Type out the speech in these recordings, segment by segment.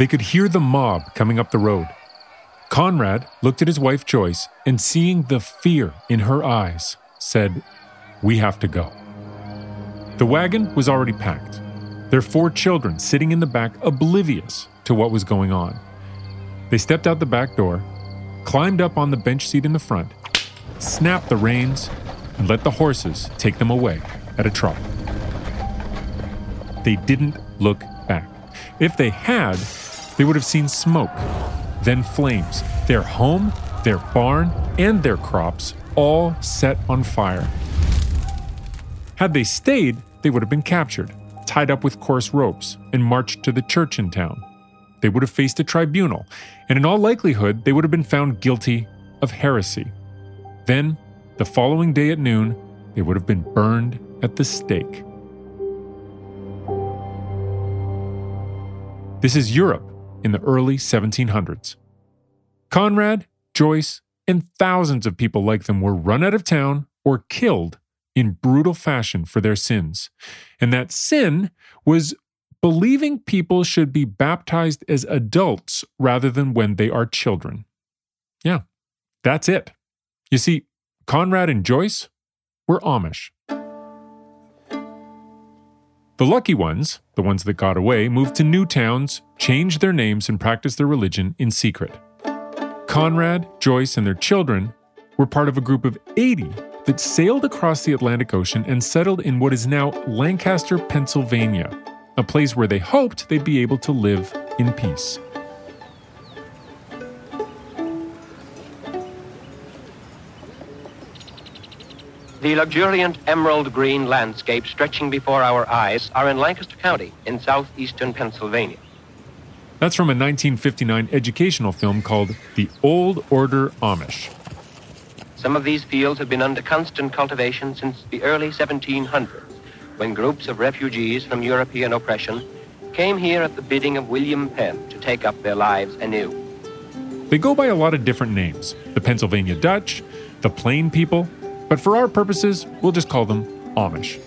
They could hear the mob coming up the road. Conrad looked at his wife Joyce and, seeing the fear in her eyes, said, We have to go. The wagon was already packed, their four children sitting in the back, oblivious to what was going on. They stepped out the back door, climbed up on the bench seat in the front, snapped the reins, and let the horses take them away at a trot. They didn't look back. If they had, they would have seen smoke, then flames, their home, their barn, and their crops all set on fire. Had they stayed, they would have been captured, tied up with coarse ropes, and marched to the church in town. They would have faced a tribunal, and in all likelihood, they would have been found guilty of heresy. Then, the following day at noon, they would have been burned at the stake. This is Europe in the early 1700s. Conrad, Joyce, and thousands of people like them were run out of town or killed in brutal fashion for their sins. And that sin was believing people should be baptized as adults rather than when they are children. Yeah, that's it. You see, Conrad and Joyce were Amish. The lucky ones, the ones that got away, moved to new towns, changed their names, and practiced their religion in secret. Conrad, Joyce, and their children were part of a group of 80 that sailed across the Atlantic Ocean and settled in what is now Lancaster, Pennsylvania, a place where they hoped they'd be able to live in peace. The luxuriant emerald green landscapes stretching before our eyes are in Lancaster County in southeastern Pennsylvania. That's from a 1959 educational film called The Old Order Amish. Some of these fields have been under constant cultivation since the early 1700s, when groups of refugees from European oppression came here at the bidding of William Penn to take up their lives anew. They go by a lot of different names the Pennsylvania Dutch, the Plain People, but for our purposes, we'll just call them Amish.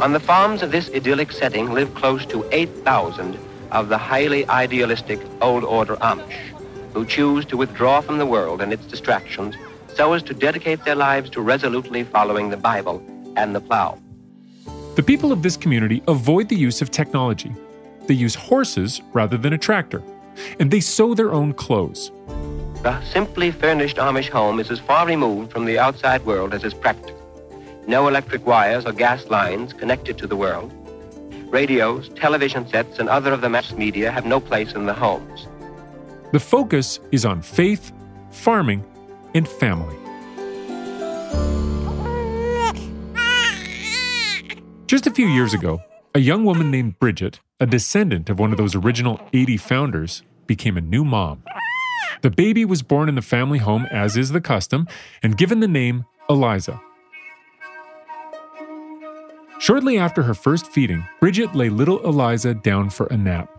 On the farms of this idyllic setting live close to 8,000 of the highly idealistic Old Order Amish, who choose to withdraw from the world and its distractions so as to dedicate their lives to resolutely following the Bible and the plow. The people of this community avoid the use of technology. They use horses rather than a tractor, and they sew their own clothes. The simply furnished Amish home is as far removed from the outside world as is practical. No electric wires or gas lines connected to the world. Radios, television sets, and other of the mass media have no place in the homes. The focus is on faith, farming, and family. Just a few years ago, a young woman named Bridget, a descendant of one of those original 80 founders, became a new mom. The baby was born in the family home, as is the custom, and given the name Eliza. Shortly after her first feeding, Bridget lay little Eliza down for a nap.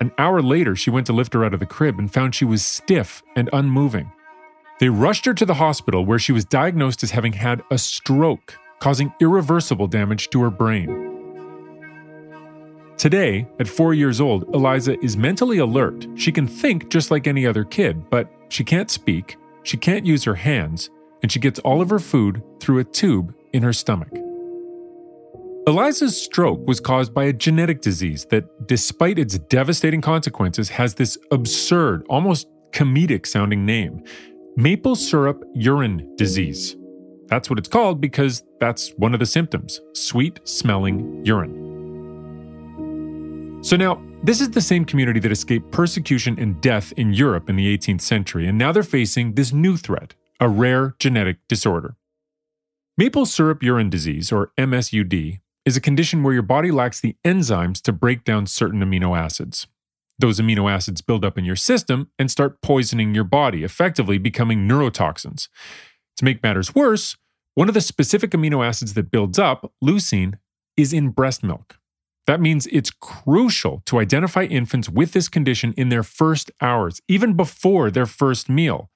An hour later, she went to lift her out of the crib and found she was stiff and unmoving. They rushed her to the hospital where she was diagnosed as having had a stroke, causing irreversible damage to her brain. Today, at four years old, Eliza is mentally alert. She can think just like any other kid, but she can't speak, she can't use her hands, and she gets all of her food through a tube in her stomach. Eliza's stroke was caused by a genetic disease that, despite its devastating consequences, has this absurd, almost comedic sounding name maple syrup urine disease. That's what it's called because that's one of the symptoms sweet smelling urine. So now, this is the same community that escaped persecution and death in Europe in the 18th century, and now they're facing this new threat a rare genetic disorder. Maple syrup urine disease, or MSUD, is a condition where your body lacks the enzymes to break down certain amino acids. Those amino acids build up in your system and start poisoning your body, effectively becoming neurotoxins. To make matters worse, one of the specific amino acids that builds up, leucine, is in breast milk. That means it's crucial to identify infants with this condition in their first hours, even before their first meal.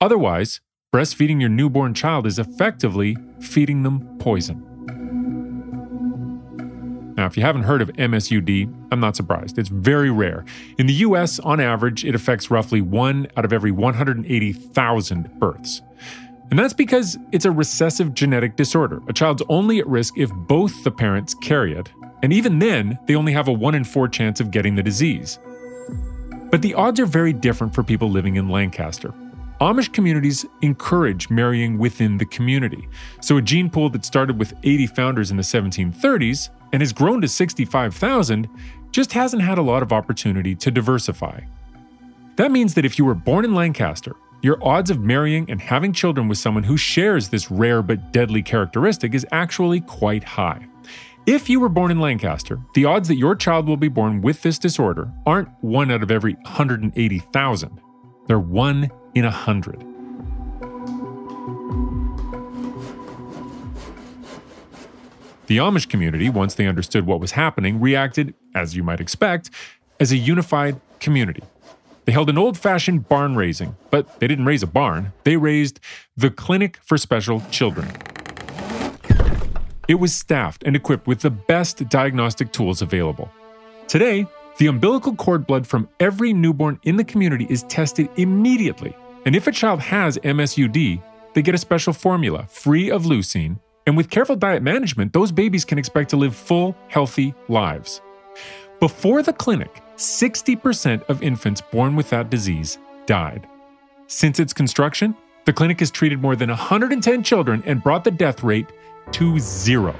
Otherwise, breastfeeding your newborn child is effectively feeding them poison. Now, if you haven't heard of MSUD, I'm not surprised. It's very rare. In the US, on average, it affects roughly one out of every 180,000 births. And that's because it's a recessive genetic disorder. A child's only at risk if both the parents carry it, and even then, they only have a 1 in 4 chance of getting the disease. But the odds are very different for people living in Lancaster. Amish communities encourage marrying within the community. So a gene pool that started with 80 founders in the 1730s and has grown to 65,000 just hasn't had a lot of opportunity to diversify. That means that if you were born in Lancaster, your odds of marrying and having children with someone who shares this rare but deadly characteristic is actually quite high. If you were born in Lancaster, the odds that your child will be born with this disorder aren't 1 out of every 180,000. They're 1 in a 100. The Amish community, once they understood what was happening, reacted, as you might expect, as a unified community. They held an old fashioned barn raising, but they didn't raise a barn, they raised the Clinic for Special Children. It was staffed and equipped with the best diagnostic tools available. Today, the umbilical cord blood from every newborn in the community is tested immediately. And if a child has MSUD, they get a special formula free of leucine and with careful diet management, those babies can expect to live full, healthy lives. Before the clinic, 60% of infants born with that disease died. Since its construction, the clinic has treated more than 110 children and brought the death rate to zero.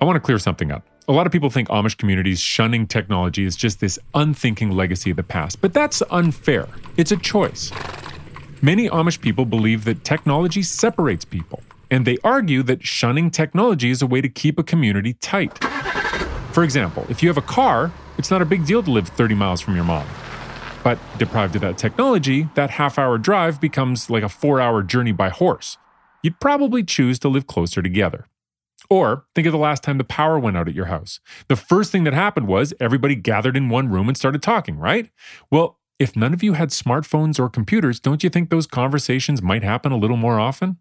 I want to clear something up. A lot of people think Amish communities shunning technology is just this unthinking legacy of the past, but that's unfair. It's a choice. Many Amish people believe that technology separates people, and they argue that shunning technology is a way to keep a community tight. For example, if you have a car, it's not a big deal to live 30 miles from your mom. But deprived of that technology, that half hour drive becomes like a four hour journey by horse. You'd probably choose to live closer together. Or think of the last time the power went out at your house. The first thing that happened was everybody gathered in one room and started talking, right? Well, if none of you had smartphones or computers, don't you think those conversations might happen a little more often?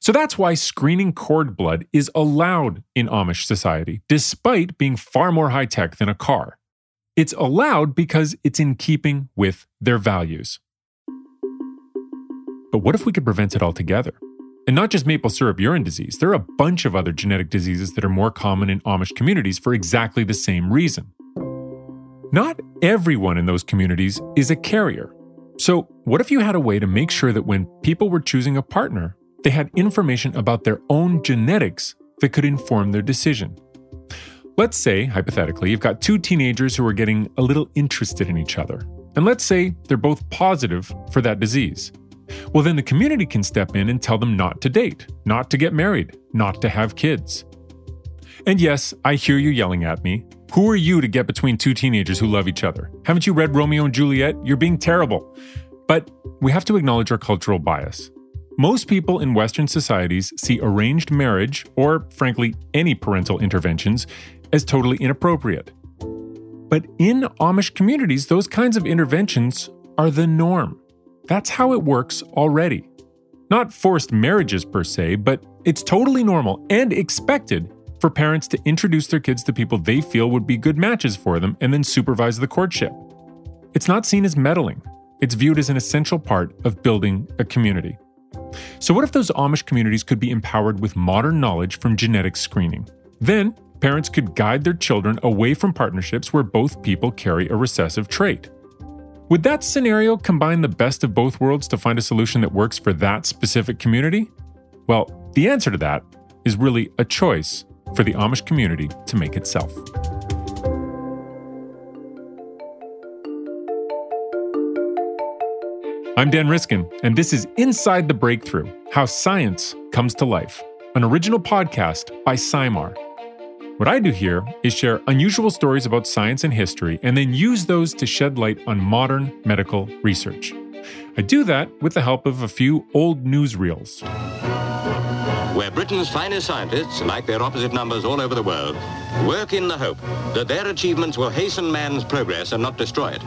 So that's why screening cord blood is allowed in Amish society, despite being far more high tech than a car. It's allowed because it's in keeping with their values. But what if we could prevent it altogether? And not just maple syrup urine disease, there are a bunch of other genetic diseases that are more common in Amish communities for exactly the same reason. Not everyone in those communities is a carrier. So, what if you had a way to make sure that when people were choosing a partner, they had information about their own genetics that could inform their decision? Let's say, hypothetically, you've got two teenagers who are getting a little interested in each other. And let's say they're both positive for that disease. Well, then the community can step in and tell them not to date, not to get married, not to have kids. And yes, I hear you yelling at me. Who are you to get between two teenagers who love each other? Haven't you read Romeo and Juliet? You're being terrible. But we have to acknowledge our cultural bias. Most people in Western societies see arranged marriage, or frankly, any parental interventions, as totally inappropriate. But in Amish communities, those kinds of interventions are the norm. That's how it works already. Not forced marriages per se, but it's totally normal and expected for parents to introduce their kids to people they feel would be good matches for them and then supervise the courtship. It's not seen as meddling, it's viewed as an essential part of building a community. So, what if those Amish communities could be empowered with modern knowledge from genetic screening? Then, parents could guide their children away from partnerships where both people carry a recessive trait. Would that scenario combine the best of both worlds to find a solution that works for that specific community? Well, the answer to that is really a choice for the Amish community to make itself. I'm Dan Riskin, and this is Inside the Breakthrough How Science Comes to Life, an original podcast by SciMar. What I do here is share unusual stories about science and history and then use those to shed light on modern medical research. I do that with the help of a few old newsreels where Britain's finest scientists, like their opposite numbers all over the world, work in the hope that their achievements will hasten man's progress and not destroy it.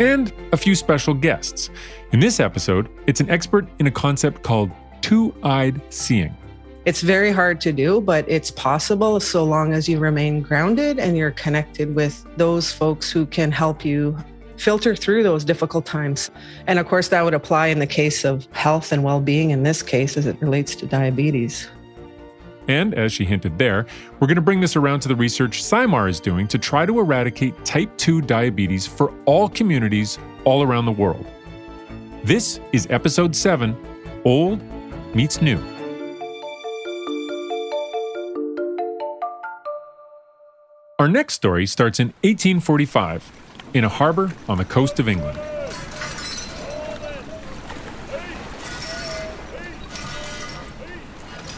and a few special guests. In this episode, it's an expert in a concept called two eyed seeing. It's very hard to do, but it's possible so long as you remain grounded and you're connected with those folks who can help you filter through those difficult times. And of course, that would apply in the case of health and well being, in this case, as it relates to diabetes. And as she hinted there, we're going to bring this around to the research SciMar is doing to try to eradicate type 2 diabetes for all communities all around the world. This is episode 7 Old Meets New. Our next story starts in 1845 in a harbor on the coast of England.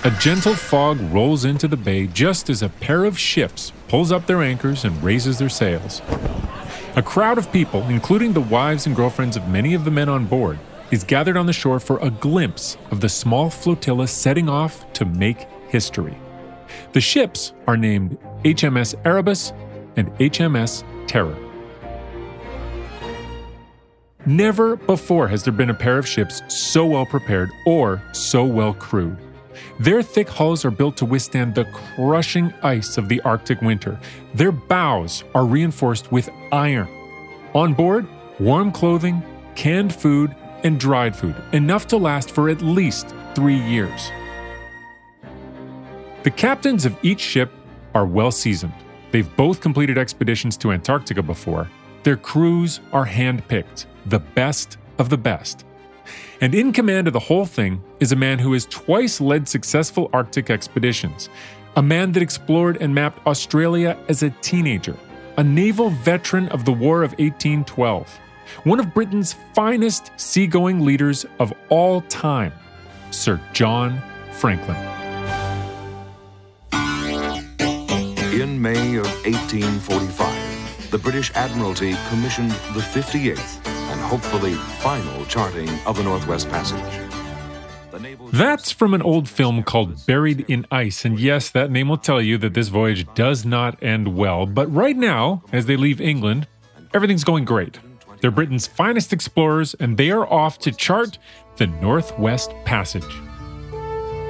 A gentle fog rolls into the bay just as a pair of ships pulls up their anchors and raises their sails. A crowd of people, including the wives and girlfriends of many of the men on board, is gathered on the shore for a glimpse of the small flotilla setting off to make history. The ships are named HMS Erebus and HMS Terror. Never before has there been a pair of ships so well prepared or so well crewed. Their thick hulls are built to withstand the crushing ice of the Arctic winter. Their bows are reinforced with iron. On board, warm clothing, canned food, and dried food, enough to last for at least three years. The captains of each ship are well seasoned. They've both completed expeditions to Antarctica before. Their crews are handpicked the best of the best. And in command of the whole thing is a man who has twice led successful Arctic expeditions, a man that explored and mapped Australia as a teenager, a naval veteran of the War of 1812, one of Britain's finest seagoing leaders of all time, Sir John Franklin. In May of 1845, the British Admiralty commissioned the 58th and hopefully final charting of the Northwest Passage. That's from an old film called Buried in Ice. And yes, that name will tell you that this voyage does not end well. But right now, as they leave England, everything's going great. They're Britain's finest explorers, and they are off to chart the Northwest Passage.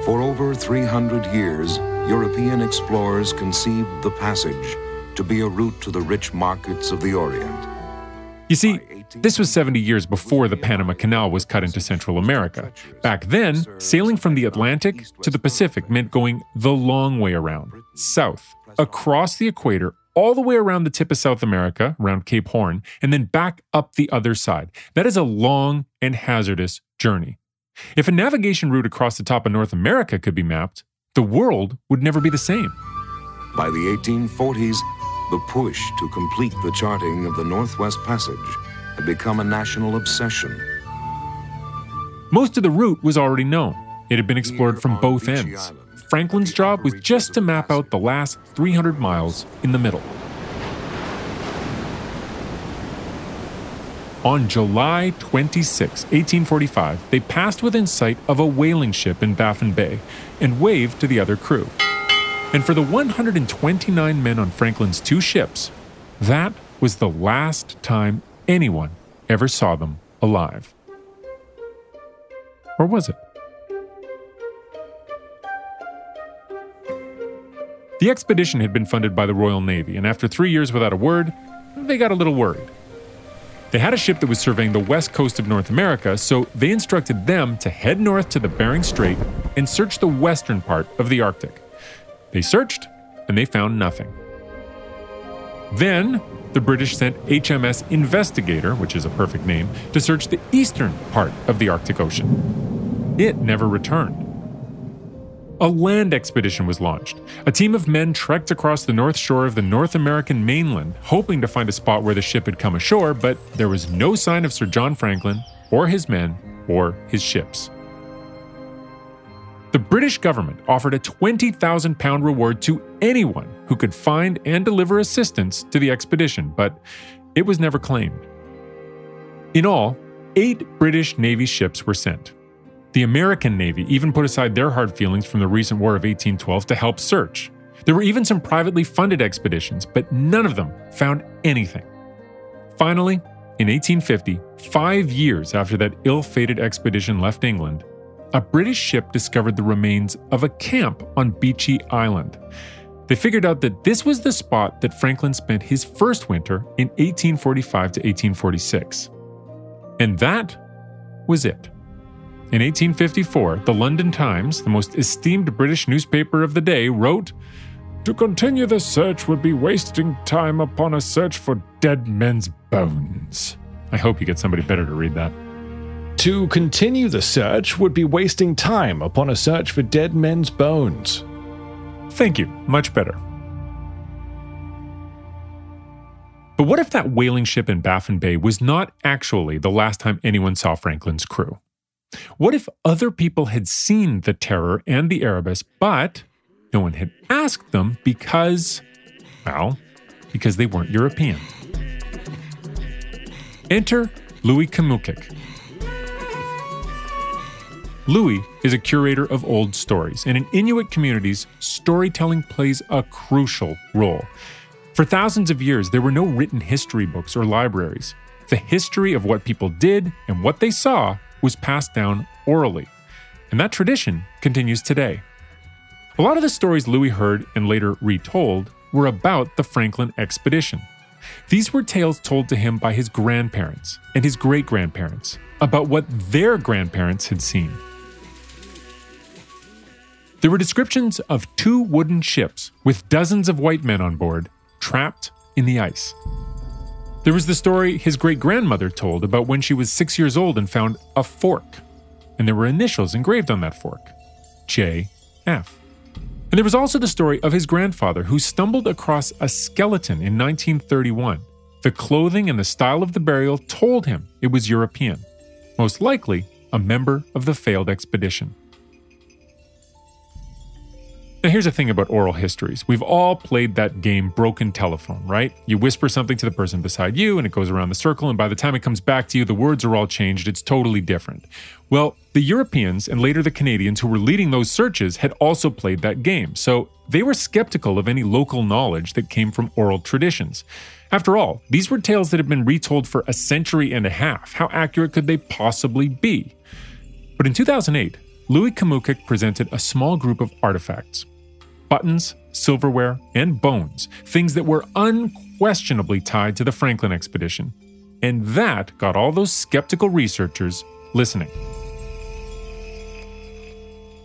For over 300 years, European explorers conceived the passage to be a route to the rich markets of the Orient. You see, this was 70 years before the Panama Canal was cut into Central America. Back then, sailing from the Atlantic to the Pacific meant going the long way around, south, across the equator, all the way around the tip of South America, around Cape Horn, and then back up the other side. That is a long and hazardous journey. If a navigation route across the top of North America could be mapped, the world would never be the same. By the 1840s, the push to complete the charting of the Northwest Passage had become a national obsession. Most of the route was already known. It had been explored from both ends. Franklin's job was just to map out the last 300 miles in the middle. On July 26, 1845, they passed within sight of a whaling ship in Baffin Bay and waved to the other crew. And for the 129 men on Franklin's two ships, that was the last time anyone ever saw them alive. Or was it? The expedition had been funded by the Royal Navy, and after three years without a word, they got a little worried. They had a ship that was surveying the west coast of North America, so they instructed them to head north to the Bering Strait and search the western part of the Arctic. They searched, and they found nothing. Then, the British sent HMS Investigator, which is a perfect name, to search the eastern part of the Arctic Ocean. It never returned. A land expedition was launched. A team of men trekked across the north shore of the North American mainland, hoping to find a spot where the ship had come ashore, but there was no sign of Sir John Franklin, or his men, or his ships. The British government offered a £20,000 reward to anyone who could find and deliver assistance to the expedition, but it was never claimed. In all, eight British Navy ships were sent. The American Navy even put aside their hard feelings from the recent War of 1812 to help search. There were even some privately funded expeditions, but none of them found anything. Finally, In 1850, five years after that ill fated expedition left England, a British ship discovered the remains of a camp on Beechey Island. They figured out that this was the spot that Franklin spent his first winter in 1845 to 1846. And that was it. In 1854, the London Times, the most esteemed British newspaper of the day, wrote To continue the search would be wasting time upon a search for dead men's bones. I hope you get somebody better to read that. To continue the search would be wasting time upon a search for dead men's bones. Thank you, much better. But what if that whaling ship in Baffin Bay was not actually the last time anyone saw Franklin's crew? What if other people had seen the Terror and the Erebus, but no one had asked them because, well, because they weren't European? Enter Louis Kamookak. Louis is a curator of old stories, and in Inuit communities, storytelling plays a crucial role. For thousands of years, there were no written history books or libraries. The history of what people did and what they saw was passed down orally, and that tradition continues today. A lot of the stories Louis heard and later retold were about the Franklin expedition. These were tales told to him by his grandparents and his great grandparents about what their grandparents had seen. There were descriptions of two wooden ships with dozens of white men on board trapped in the ice. There was the story his great grandmother told about when she was six years old and found a fork, and there were initials engraved on that fork J.F. And there was also the story of his grandfather who stumbled across a skeleton in 1931. The clothing and the style of the burial told him it was European, most likely a member of the failed expedition. Now, here's the thing about oral histories. We've all played that game broken telephone, right? You whisper something to the person beside you, and it goes around the circle, and by the time it comes back to you, the words are all changed. It's totally different. Well, the Europeans and later the Canadians who were leading those searches had also played that game, so they were skeptical of any local knowledge that came from oral traditions. After all, these were tales that had been retold for a century and a half. How accurate could they possibly be? But in 2008, Louis Kamookak presented a small group of artifacts buttons, silverware, and bones, things that were unquestionably tied to the Franklin expedition. And that got all those skeptical researchers listening.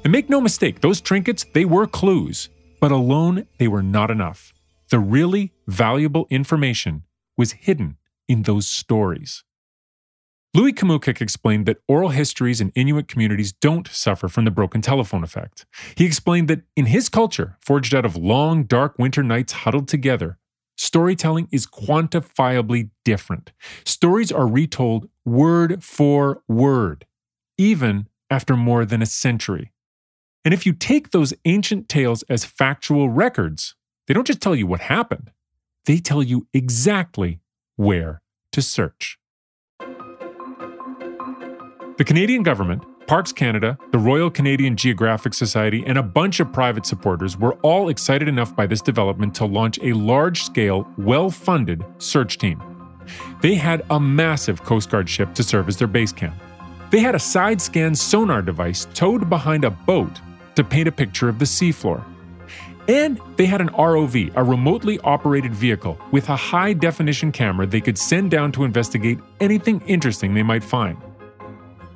And make no mistake, those trinkets, they were clues, but alone they were not enough. The really valuable information was hidden in those stories. Louis Kamookak explained that oral histories in Inuit communities don't suffer from the broken telephone effect. He explained that in his culture, forged out of long, dark winter nights huddled together, storytelling is quantifiably different. Stories are retold word for word, even after more than a century. And if you take those ancient tales as factual records, they don't just tell you what happened, they tell you exactly where to search. The Canadian government, Parks Canada, the Royal Canadian Geographic Society, and a bunch of private supporters were all excited enough by this development to launch a large scale, well funded search team. They had a massive Coast Guard ship to serve as their base camp. They had a side scan sonar device towed behind a boat to paint a picture of the seafloor. And they had an ROV, a remotely operated vehicle, with a high definition camera they could send down to investigate anything interesting they might find.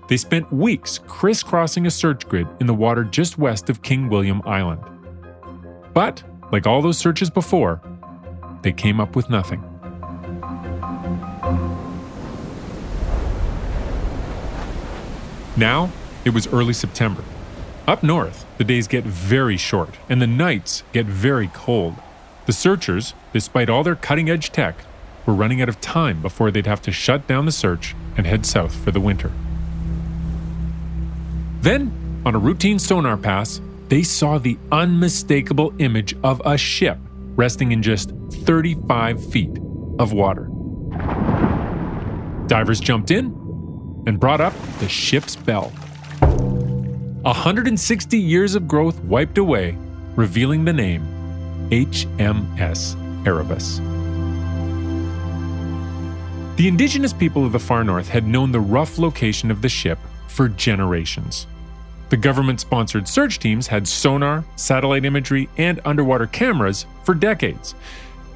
They spent weeks crisscrossing a search grid in the water just west of King William Island. But, like all those searches before, they came up with nothing. Now, it was early September. Up north, the days get very short and the nights get very cold. The searchers, despite all their cutting edge tech, were running out of time before they'd have to shut down the search and head south for the winter. Then, on a routine sonar pass, they saw the unmistakable image of a ship resting in just 35 feet of water. Divers jumped in and brought up the ship's bell. 160 years of growth wiped away, revealing the name HMS Erebus. The indigenous people of the far north had known the rough location of the ship for generations. The government sponsored search teams had sonar, satellite imagery, and underwater cameras for decades.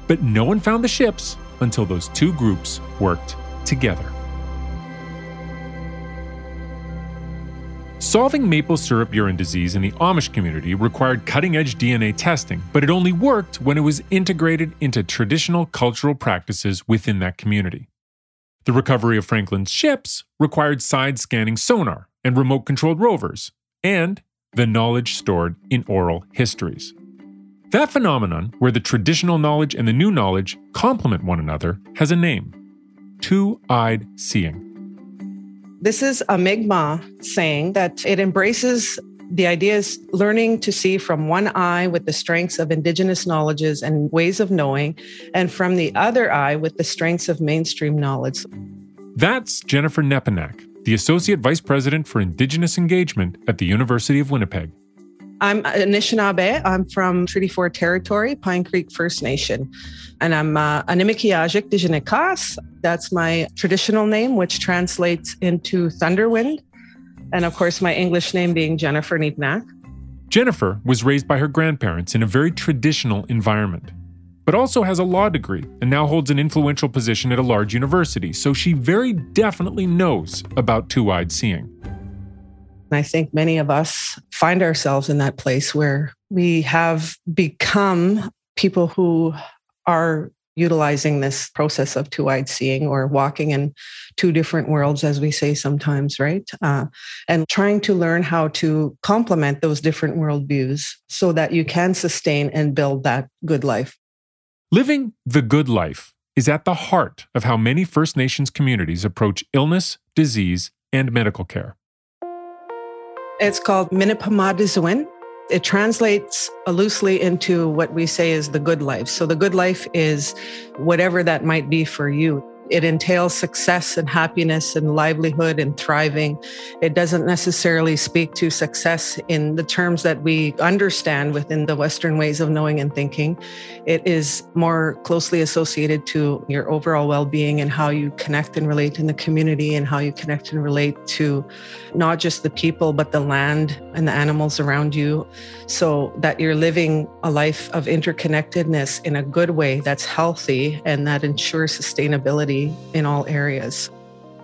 But no one found the ships until those two groups worked together. Solving maple syrup urine disease in the Amish community required cutting edge DNA testing, but it only worked when it was integrated into traditional cultural practices within that community. The recovery of Franklin's ships required side scanning sonar and remote controlled rovers, and the knowledge stored in oral histories. That phenomenon, where the traditional knowledge and the new knowledge complement one another, has a name two eyed seeing. This is a Mi'kmaq saying that it embraces the idea is learning to see from one eye with the strengths of indigenous knowledges and ways of knowing, and from the other eye with the strengths of mainstream knowledge. That's Jennifer Nepinak, the Associate Vice President for Indigenous Engagement at the University of Winnipeg. I'm Anishinaabe. I'm from Treaty 4 Territory, Pine Creek First Nation. And I'm uh, Animikiajik Dijinikas. That's my traditional name, which translates into Thunderwind. And of course, my English name being Jennifer Nepinak. Jennifer was raised by her grandparents in a very traditional environment, but also has a law degree and now holds an influential position at a large university, so she very definitely knows about two eyed seeing. I think many of us find ourselves in that place where we have become people who are utilizing this process of two eyed seeing or walking in two different worlds, as we say sometimes, right? Uh, and trying to learn how to complement those different worldviews so that you can sustain and build that good life. Living the good life is at the heart of how many First Nations communities approach illness, disease, and medical care. It's called Minipamadizuin. It translates loosely into what we say is the good life. So the good life is whatever that might be for you. It entails success and happiness and livelihood and thriving. It doesn't necessarily speak to success in the terms that we understand within the Western ways of knowing and thinking. It is more closely associated to your overall well being and how you connect and relate in the community and how you connect and relate to not just the people, but the land and the animals around you, so that you're living a life of interconnectedness in a good way that's healthy and that ensures sustainability in all areas.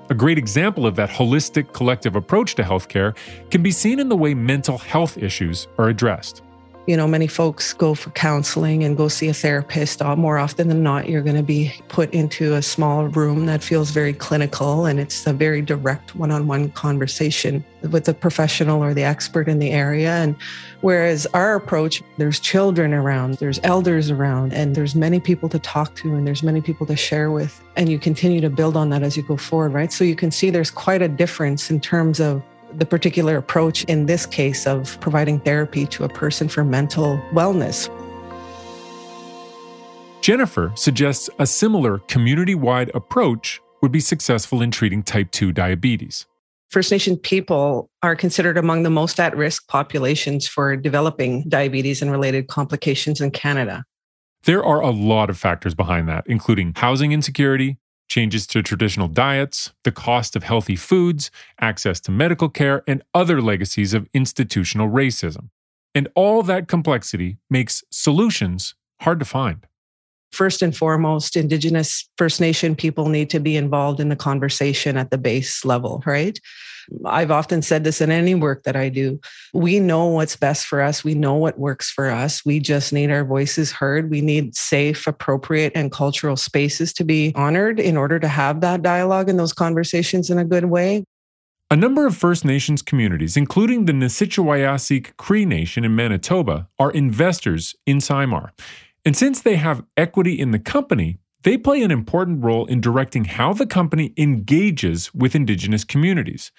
A great example of that holistic collective approach to healthcare can be seen in the way mental health issues are addressed. You know, many folks go for counseling and go see a therapist. Uh, more often than not, you're going to be put into a small room that feels very clinical and it's a very direct one on one conversation with the professional or the expert in the area. And whereas our approach, there's children around, there's elders around, and there's many people to talk to and there's many people to share with. And you continue to build on that as you go forward, right? So you can see there's quite a difference in terms of the particular approach in this case of providing therapy to a person for mental wellness. Jennifer suggests a similar community wide approach would be successful in treating type 2 diabetes. First Nation people are considered among the most at risk populations for developing diabetes and related complications in Canada. There are a lot of factors behind that, including housing insecurity, changes to traditional diets, the cost of healthy foods, access to medical care, and other legacies of institutional racism. And all that complexity makes solutions hard to find. First and foremost, Indigenous First Nation people need to be involved in the conversation at the base level, right? I've often said this in any work that I do. We know what's best for us. We know what works for us. We just need our voices heard. We need safe, appropriate, and cultural spaces to be honored in order to have that dialogue and those conversations in a good way. A number of First Nations communities, including the Nisichawayasihk Cree Nation in Manitoba, are investors in SciMar. And since they have equity in the company, they play an important role in directing how the company engages with Indigenous communities.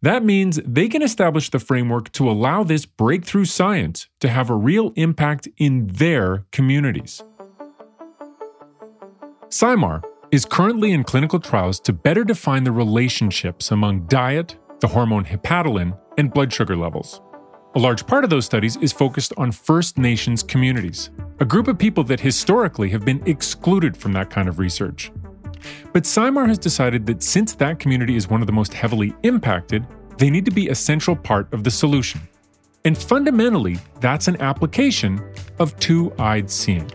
That means they can establish the framework to allow this breakthrough science to have a real impact in their communities. SciMar is currently in clinical trials to better define the relationships among diet, the hormone hepatalin, and blood sugar levels. A large part of those studies is focused on First Nations communities, a group of people that historically have been excluded from that kind of research. But SciMar has decided that since that community is one of the most heavily impacted, they need to be a central part of the solution. And fundamentally, that's an application of two eyed seeing.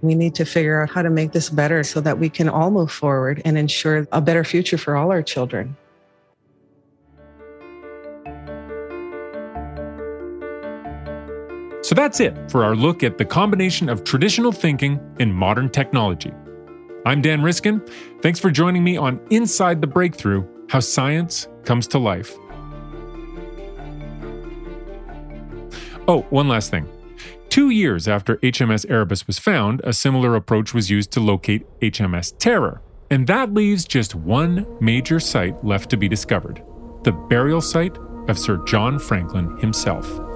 We need to figure out how to make this better so that we can all move forward and ensure a better future for all our children. So that's it for our look at the combination of traditional thinking and modern technology. I'm Dan Riskin. Thanks for joining me on Inside the Breakthrough How Science Comes to Life. Oh, one last thing. Two years after HMS Erebus was found, a similar approach was used to locate HMS Terror. And that leaves just one major site left to be discovered the burial site of Sir John Franklin himself.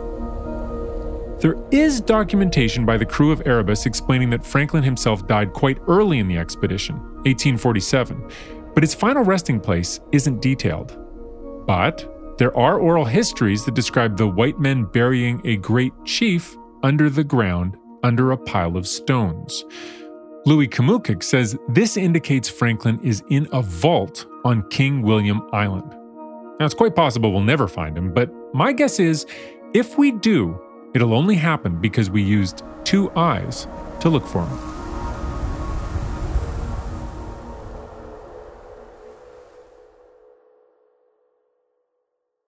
There is documentation by the crew of Erebus explaining that Franklin himself died quite early in the expedition, 1847, but his final resting place isn't detailed. But there are oral histories that describe the white men burying a great chief under the ground under a pile of stones. Louis Kamookak says this indicates Franklin is in a vault on King William Island. Now, it's quite possible we'll never find him, but my guess is if we do, It'll only happen because we used two eyes to look for him.